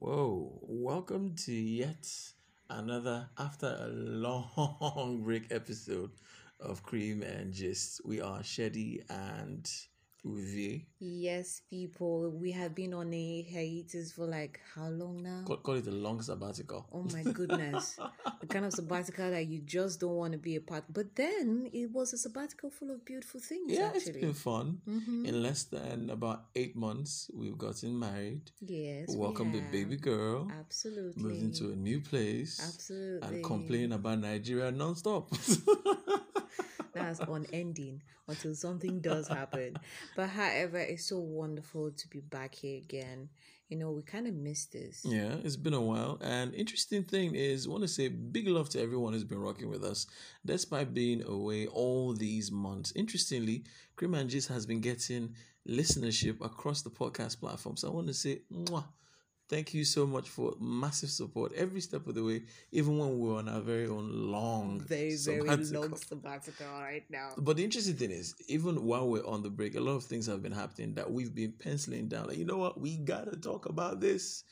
Whoa, welcome to yet another, after a long break episode of Cream and Gist. We are Shady and Yes, people, we have been on a hiatus for like how long now? Call, call it a long sabbatical. Oh my goodness. the kind of sabbatical that you just don't want to be a part. But then it was a sabbatical full of beautiful things Yeah, it's been fun. Mhm. In less than about eight months, we've gotten married. Yes. we Welcomed the have. baby girl. Absolutely. Moved into a new place. Absolutely. And complain about Nigeria non-stop. That's unending until something does happen. But however, it's so wonderful to be back here again. You know, we kind of missed this. Yeah, it's been a while. And interesting thing is, I want to say big love to everyone who's been rocking with us, despite being away all these months. Interestingly, Cream and Gist has been getting listenership across the podcast platform. So I want to say, mwah, thank you so much for massive support every step of the way, even when we're on our very own long, Very, very long sabbatical right now. But the interesting thing is, even while we're on the break, a lot of things have been happening that we've been penciling down. Like, you know what? We gotta talk about this.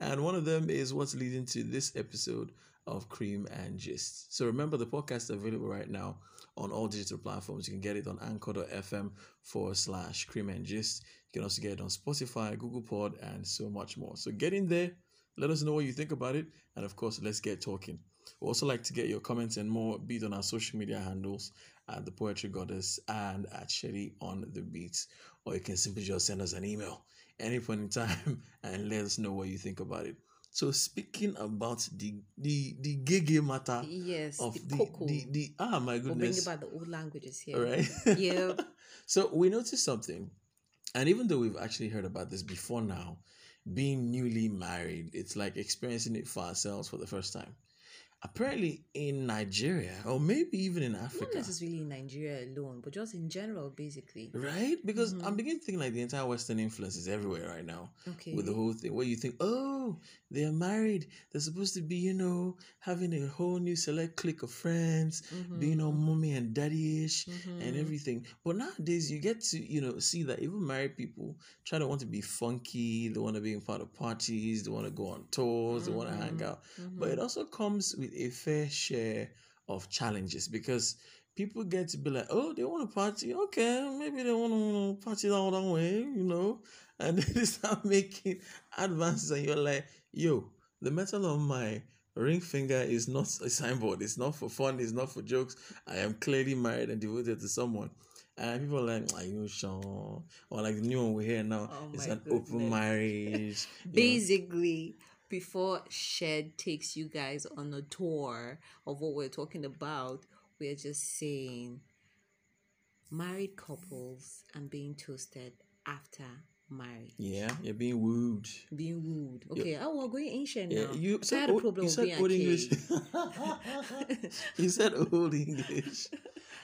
And one of them is what's leading to this episode of Cream and Gist. So remember, the podcast is available right now on all digital platforms. You can get it on anchor.fm forward slash Cream and Gist. You can also get it on Spotify, Google Pod, and so much more. So get in there. Let us know what you think about it. And of course, let's get talking. We also like to get your comments and more, be on our social media handles at the Poetry Goddess and at Sherry on the Beats. Or you can simply just send us an email any point in time and let us know what you think about it. So speaking about the the the gigi matter Yes, of the the, cocoa. the the ah my goodness, We'll bring about the old languages here. All right. Yeah. so we noticed something, and even though we've actually heard about this before now, being newly married, it's like experiencing it for ourselves for the first time. Apparently, in Nigeria, or maybe even in Africa. Not necessarily in Nigeria alone, but just in general, basically. right? Because I'm Mhm. beginning to think like the entire Western influence is everywhere right now. Okay. with the whole thing where you think, oh, they're married. They're supposed to be, you know, having a whole new select clique of friends, being all mommy and daddy ish and Mhm. everything. But nowadays, you get to, you know, see that even married people try to want to be funky. They want to be in part of parties. They want to go on tours. They want to hang Mhm. out. But it also comes with a fair share of challenges because people get to be like, oh, they want to party. Okay, maybe they want to party all that way, you know. And then they start making advances, and you're like, yo, the metal on my ring finger is not a signboard. It's not for fun. It's not for jokes. I am clearly married and devoted to someone. And people are like, are you sure? Or like the new one we hear now, Oh it's an open marriage. Basically. know. Before Shed takes you guys on a tour of what we're talking about, we're just saying married couples and being toasted after marriage. Yeah, you're being wooed. Being wooed. Okay, oh, we're going ancient Yeah, now. you I said, had a problem you said old English. you said old English.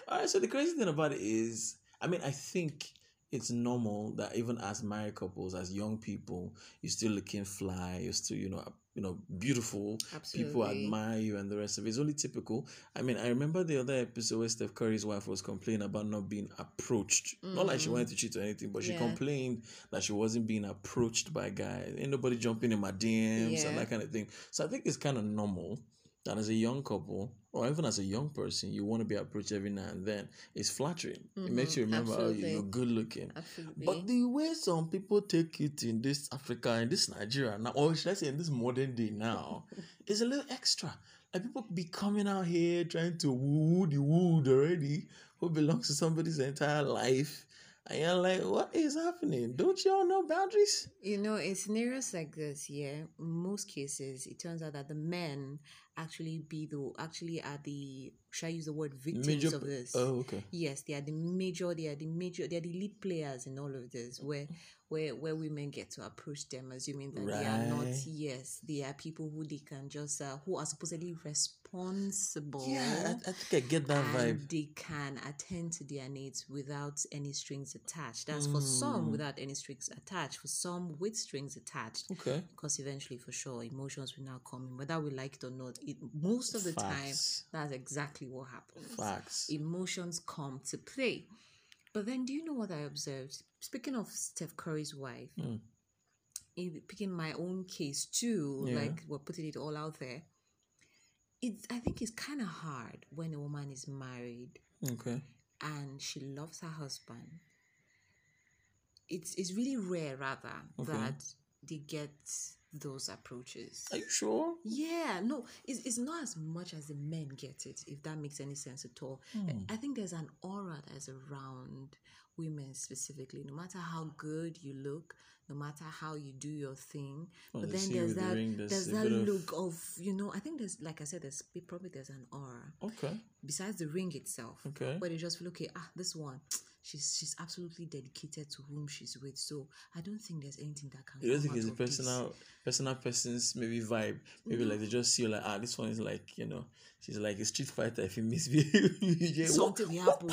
All right. So the crazy thing about it is, I mean, I think it's normal that even as married couples, as young people, you're still looking fly. You're still, you know, you know, beautiful. Absolutely. People admire you and the rest of it. It's only typical. I mean, I remember the other episode where Steph Curry's wife was complaining about not being approached. Not like she wanted to cheat or anything, but she Mm. Complained that she wasn't being approached by guys. Ain't nobody jumping in my DMs and that kind of thing. So I think it's kind of normal that as a young couple or even as a young person, you want to be approached every now and then. It's flattering. It makes Mhm, you remember absolutely. you're good looking. Absolutely. But the way some people take it in this Africa, in this Nigeria now, or should I say in this modern day now, is a little extra. Like people be coming out here trying to woo the wood already, who belongs to somebody's entire life. And you're like, what is happening? Don't y'all know boundaries? You know, in scenarios like this, yeah, most cases, it turns out that the men actually be the actually are the should I use the word victims Major- of this? Oh, okay. Yes, they are the major. They are the major. They are the lead players in all of this. Where where where women get to approach them, assuming that they are not. Yes, they are people who they can just uh, who are supposedly responsible. Yeah, I, I think I get that vibe. they can attend to their needs without any strings attached. That's for some Mm. without any strings attached, for some with strings attached. Okay. Because eventually, for sure, emotions will now come in, whether we like it or not. It most of the Facts. time, that's exactly what happens. Facts. Emotions come to play. But then, do you know what I observed? Speaking of Steph Curry's wife, Mm. in picking my own case too, Yeah. like we're putting it all out there. It's I think it's kind of hard when a woman is married Okay. and she loves her husband. It's it's really rare rather Okay. that they get those approaches. Are you sure? Yeah, no, it's, it's not as much as the men get it, if that makes any sense at all. Hmm. I think there's an aura that's around women specifically, no matter how good you look, no matter how you do your thing. Well, but then there's the that there's there's that of- look of you know, I think there's like I said, there's probably there's an aura Okay. besides the ring itself. Okay. Where they just feel okay, ah, this one. She's she's absolutely dedicated to whom she's with, so I don't think there's anything that can. You don't think it's a of this. personal, personal person's maybe vibe? Maybe like they just see you like, ah, this one is like, you know, she's like a street fighter. If you misbehave, something will happen.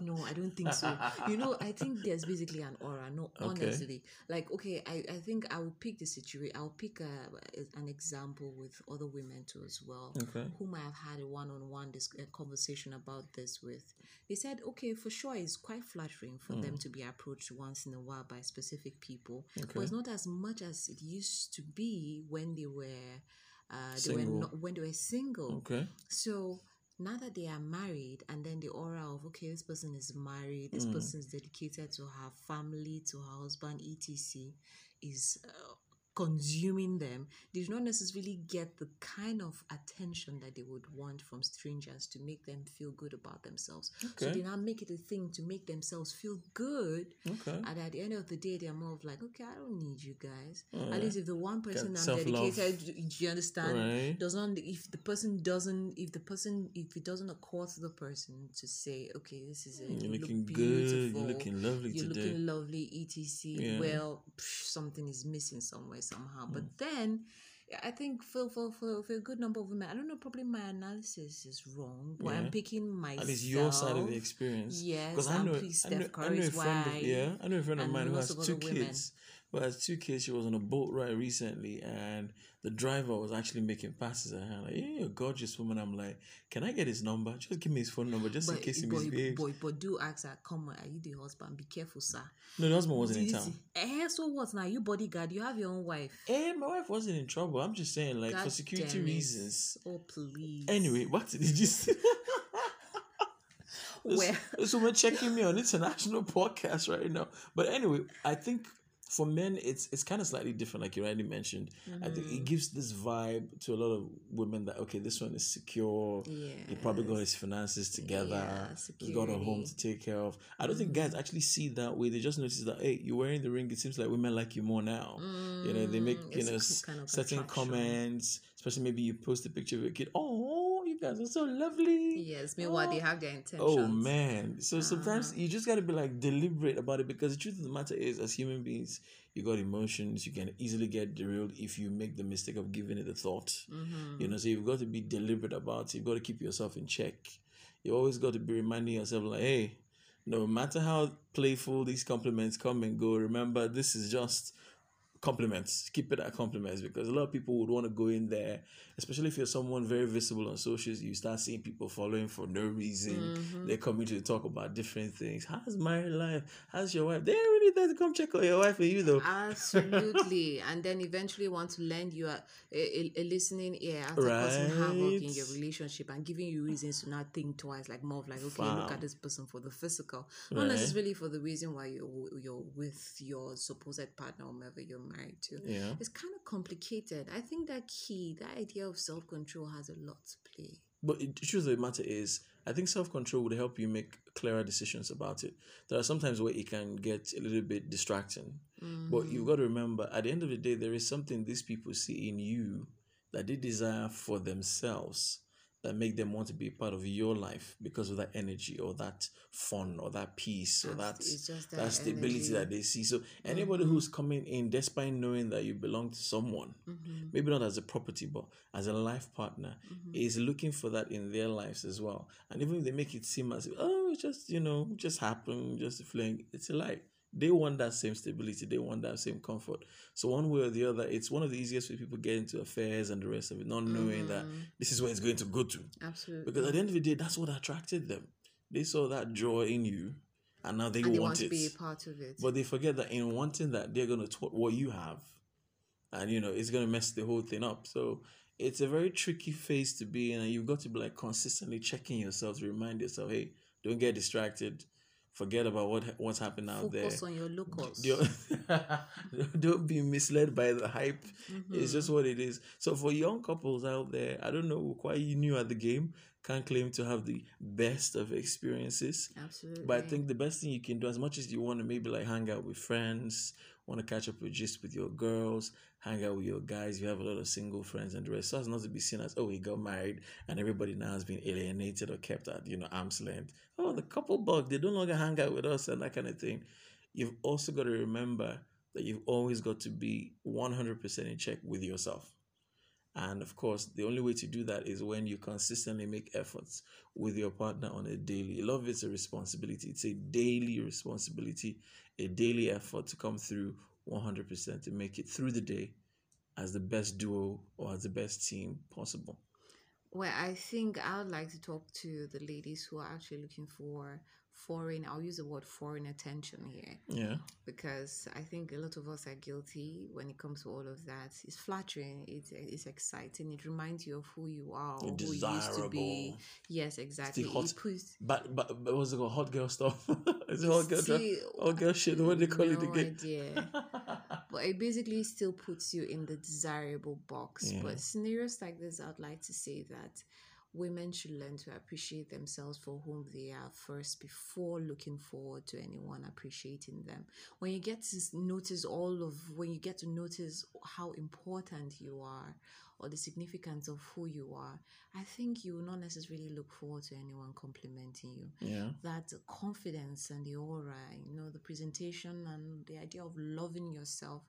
No, I don't think so. You know, I think there's basically an aura. No, Okay. honestly, like okay, I, I think I will pick the situation. I'll pick a, an example with other women too as well, Okay. whom I have had a one-on-one dis- uh, conversation about this with. They said, okay, for sure, it's quite flattering for them to be approached once in a while by specific people, but Hmm. It's not as much as it used to be when they were. Uh, they were not, when they were single. Okay. So now that they are married, and then the aura of okay, this person is married, this person is dedicated to her family, to her husband, etc., is uh, consuming them. They do not necessarily get the kind of attention that they would want from strangers to make them feel good about themselves. So Okay. they now make it a thing to make themselves feel good. Okay. And at the end of the day, they're more of like, okay, I don't need you guys. At least if the one person I'm dedicated, do you understand? Right. Does not if the person doesn't if the person if it doesn't occur to the person to say, okay, this is it. You're you look beautiful. Lovely You're today. looking lovely, etc. Yeah. Well, psh, something is missing somewhere somehow. Mm. But then, I think for, for for for a good number of women, I don't know. Probably my analysis is wrong, but Yeah. I'm picking myself. At least your side of the experience. Yes, Because I know, I know, I know a friend of, yeah, I know a friend of mine who has two kids. women. Who has two kids. She was on a boat ride recently, and the driver was actually making passes at her. Like, you're a gorgeous woman. I'm like, can I get his number? Just give me his phone number, just in But, case he boy, misbehaves. boy, but do ask her, come on, are you the husband? Be careful, sir. No, the husband wasn't in Did you town. Eh, so what now? You bodyguard, you have your own wife. And my wife wasn't in trouble. I'm just saying, like, for security reasons. Oh, please. Anyway, back to the gist. Where? so we're checking me on international podcast right now. But anyway, I think for men it's it's kind of slightly different, like you already mentioned. I think Mm-hmm. it gives this vibe to a lot of women that okay, this one is secure. He probably got his finances together. Yeah, He's got a home to take care of. I don't think guys actually see that way. They just notice that hey, you're wearing the ring. It seems like women like you more now. you know, they make Mm, you it's a know kind of certain attraction. comments. Especially maybe you post a picture of your kid. Oh, you guys are so lovely. Yes, meanwhile, they Oh. have their intentions. Oh man! So sometimes Uh-huh. you just got to be like deliberate about it because the truth of the matter is, as human beings, you got emotions. You can easily get derailed if you make the mistake of giving it a thought. Mm-hmm. You know, so you've got to be deliberate about it. You've got to keep yourself in check. You always got to be reminding yourself, like, hey, no matter how playful these compliments come and go, remember this is just compliments. Keep it at compliments because a lot of people would want to go in there, especially if you're someone very visible on socials. You start seeing people following for no reason. Mm-hmm. They're coming to talk about different things. How's married life? How's your wife? they're really there to come check on your wife and you though. Absolutely, and then eventually want to lend you a, a, a listening ear after causing havoc in your relationship and giving you reasons to not think twice, like more of like, okay, look at this person for the physical, not Right. necessarily for the reason why you're you're with your supposed partner or whoever you're married to. Yeah. It's kind of complicated. I think that key, that idea of self control, has a lot to play. But the truth of the matter is, I think self control would help you make clearer decisions about it. There are sometimes where it can get a little bit distracting. Mm. But you've got to remember, at the end of the day, there is something these people see in you that they desire for themselves that make them want to be part of your life because of that energy or that fun or that peace or that, that, that stability energy. that they see. So anybody who's coming in despite knowing that you belong to someone, Mm-hmm. maybe not as a property but as a life partner, is looking for that in their lives as well. And even if they make it seem as if, oh, it's just, you know, just happened, just a fling, it's a lie. They want that same stability, they want that same comfort. So one way or the other, it's one of the easiest way people get into affairs and the rest of it, not knowing that mm-hmm. this is where it's going to go to. Absolutely. Because at the end of the day, that's what attracted them. They saw that joy in you and now they, and they want, want to be a part of it. But they forget that in wanting that, they're going to taught what you have. And, you know, it's going to mess the whole thing up. So it's a very tricky phase to be in. And you've got to be like consistently checking yourself to remind yourself, hey, don't get distracted. Forget about what what's happening out Focus there. on your locals. Don't, don't be misled by the hype. Mm-hmm. It's just what it is. So for young couples out there, I don't know, quite new at the game, can't claim to have the best of experiences. Absolutely. But I think the best thing you can do, as much as you want to maybe like hang out with friends, want to catch up with just with your girls, hang out with your guys, you have a lot of single friends and the rest, so as not to be seen as, oh, he got married and everybody now has been alienated or kept at, you know, arm's length. Oh, the couple bug, they don't longer hang out with us and that kind of thing. You've also got to remember that you've always got to be 100% in check with yourself. And of course, the only way to do that is when you consistently make efforts with your partner on a daily. Love is a responsibility. It's a daily responsibility, a daily effort to come through 100% to make it through the day as the best duo or as the best team possible. Well, I think I would like to talk to the ladies who are actually looking for foreign, I'll use the word foreign attention here Yeah. because I think a lot of us are guilty when it comes to all of that. It's flattering, it's, it's exciting, it reminds you of who you are, or who you used to be. Yes, exactly. hot- It puts, But, but, but what's it called? Hot girl stuff. Is it hot girl, still- hot girl shit? What do they call it no again? idea. but it basically still puts you in the desirable box. Yeah. But scenarios like this, I'd like to say that women should learn to appreciate themselves for whom they are first before looking forward to anyone appreciating them. When you get to notice all of, when you get to notice how important you are or the significance of who you are, I think you will not necessarily look forward to anyone complimenting you Yeah. that confidence and the aura, you know, the presentation and the idea of loving yourself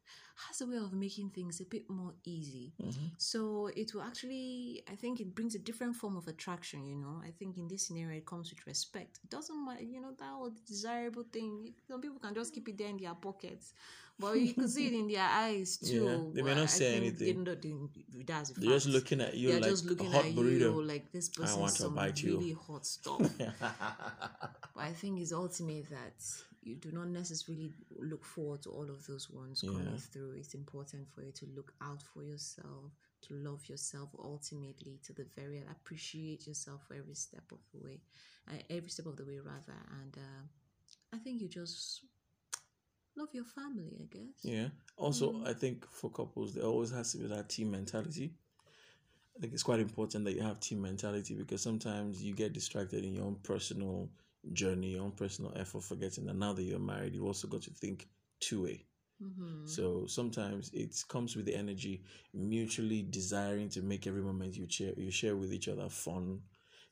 has a way of making things a bit more easy. Mhm. So it will actually, I think it brings a different form of attraction, you know. I think in this scenario, it comes with respect. It doesn't matter, you know, that old desirable thing. Some people can just keep it there in their pockets, but you can see it in their eyes too. Yeah, they may not I say anything. You know, they- that's They're just looking at you They're like just looking a hot at burrito. you like this I person's want to some bite you. really hot stuff. But I think it's ultimate that you do not necessarily look forward to all of those ones Yeah. coming through. It's important for you to look out for yourself, to love yourself ultimately to the very end. Appreciate yourself for every step of the way, uh, every step of the way rather. And uh, I think you just love your family, I guess. Yeah. Also, Mm. I think for couples, there always has to be that team mentality. I think it's quite important that you have team mentality because sometimes you get distracted in your own personal journey, your own personal effort, forgetting that now that you're married, you've also got to think two way. Mm-hmm. So sometimes it comes with the energy, mutually desiring to make every moment you share you share with each other fun.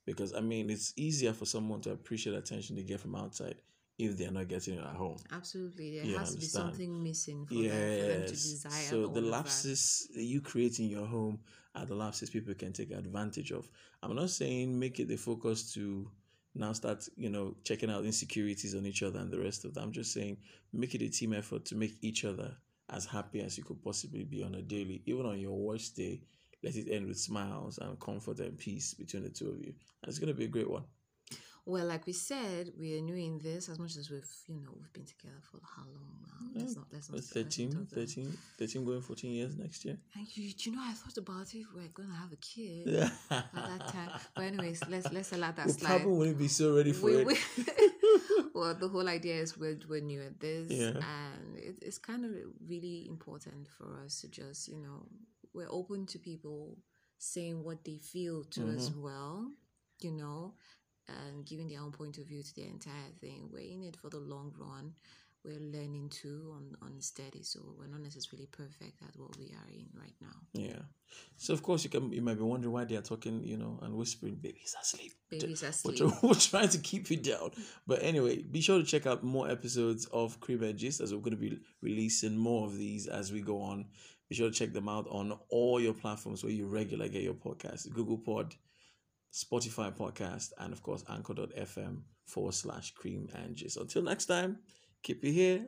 Because I mean, it's easier for someone to appreciate attention they get from outside if they're not getting it at home. Absolutely, there Yeah, has to be something missing for, them, for them to Yes. desire. So the lapses that you create in your home are the lapses people can take advantage of. I'm not saying make it the focus to now start, you know, checking out insecurities on each other and the rest of that. I'm just saying make it a team effort to make each other as happy as you could possibly be on a daily. Even on your worst day, let it end with smiles and comfort and peace between the two of you. And it's gonna be a great one. Well, like we said, we are new in this as much as we've, you know, we've been together for how long now? Let's let's not. Let's not 13, 13, 13 going 14 years next year. And you, you know, I thought about if We're gonna have a kid Yeah. at that time. But anyways, let's let's allow that We slide. probably wouldn't be so ready for We- it. we- well, the whole idea is we're, we're new at this, Yeah. and it, it's kind of really important for us to just, you know, we're open to people saying what they feel to as Mm-hmm. well, you know, and giving their own point of view to the entire thing. We're in it for the long run. We're learning too on on steady, so we're not necessarily perfect at what we are in right now. Yeah. So of course you can you might be wondering why they are talking, you know, and whispering, baby's asleep. Baby's We're, asleep. we're trying to keep you down. But anyway, be sure to check out more episodes of Cream and Gist as we're going to be releasing more of these as we go on. Be sure to check them out on all your platforms where you regularly get your podcasts. Google Pod, Spotify podcast, and of course Anchor.fm forward slash cream and gist. Until next time, keep it here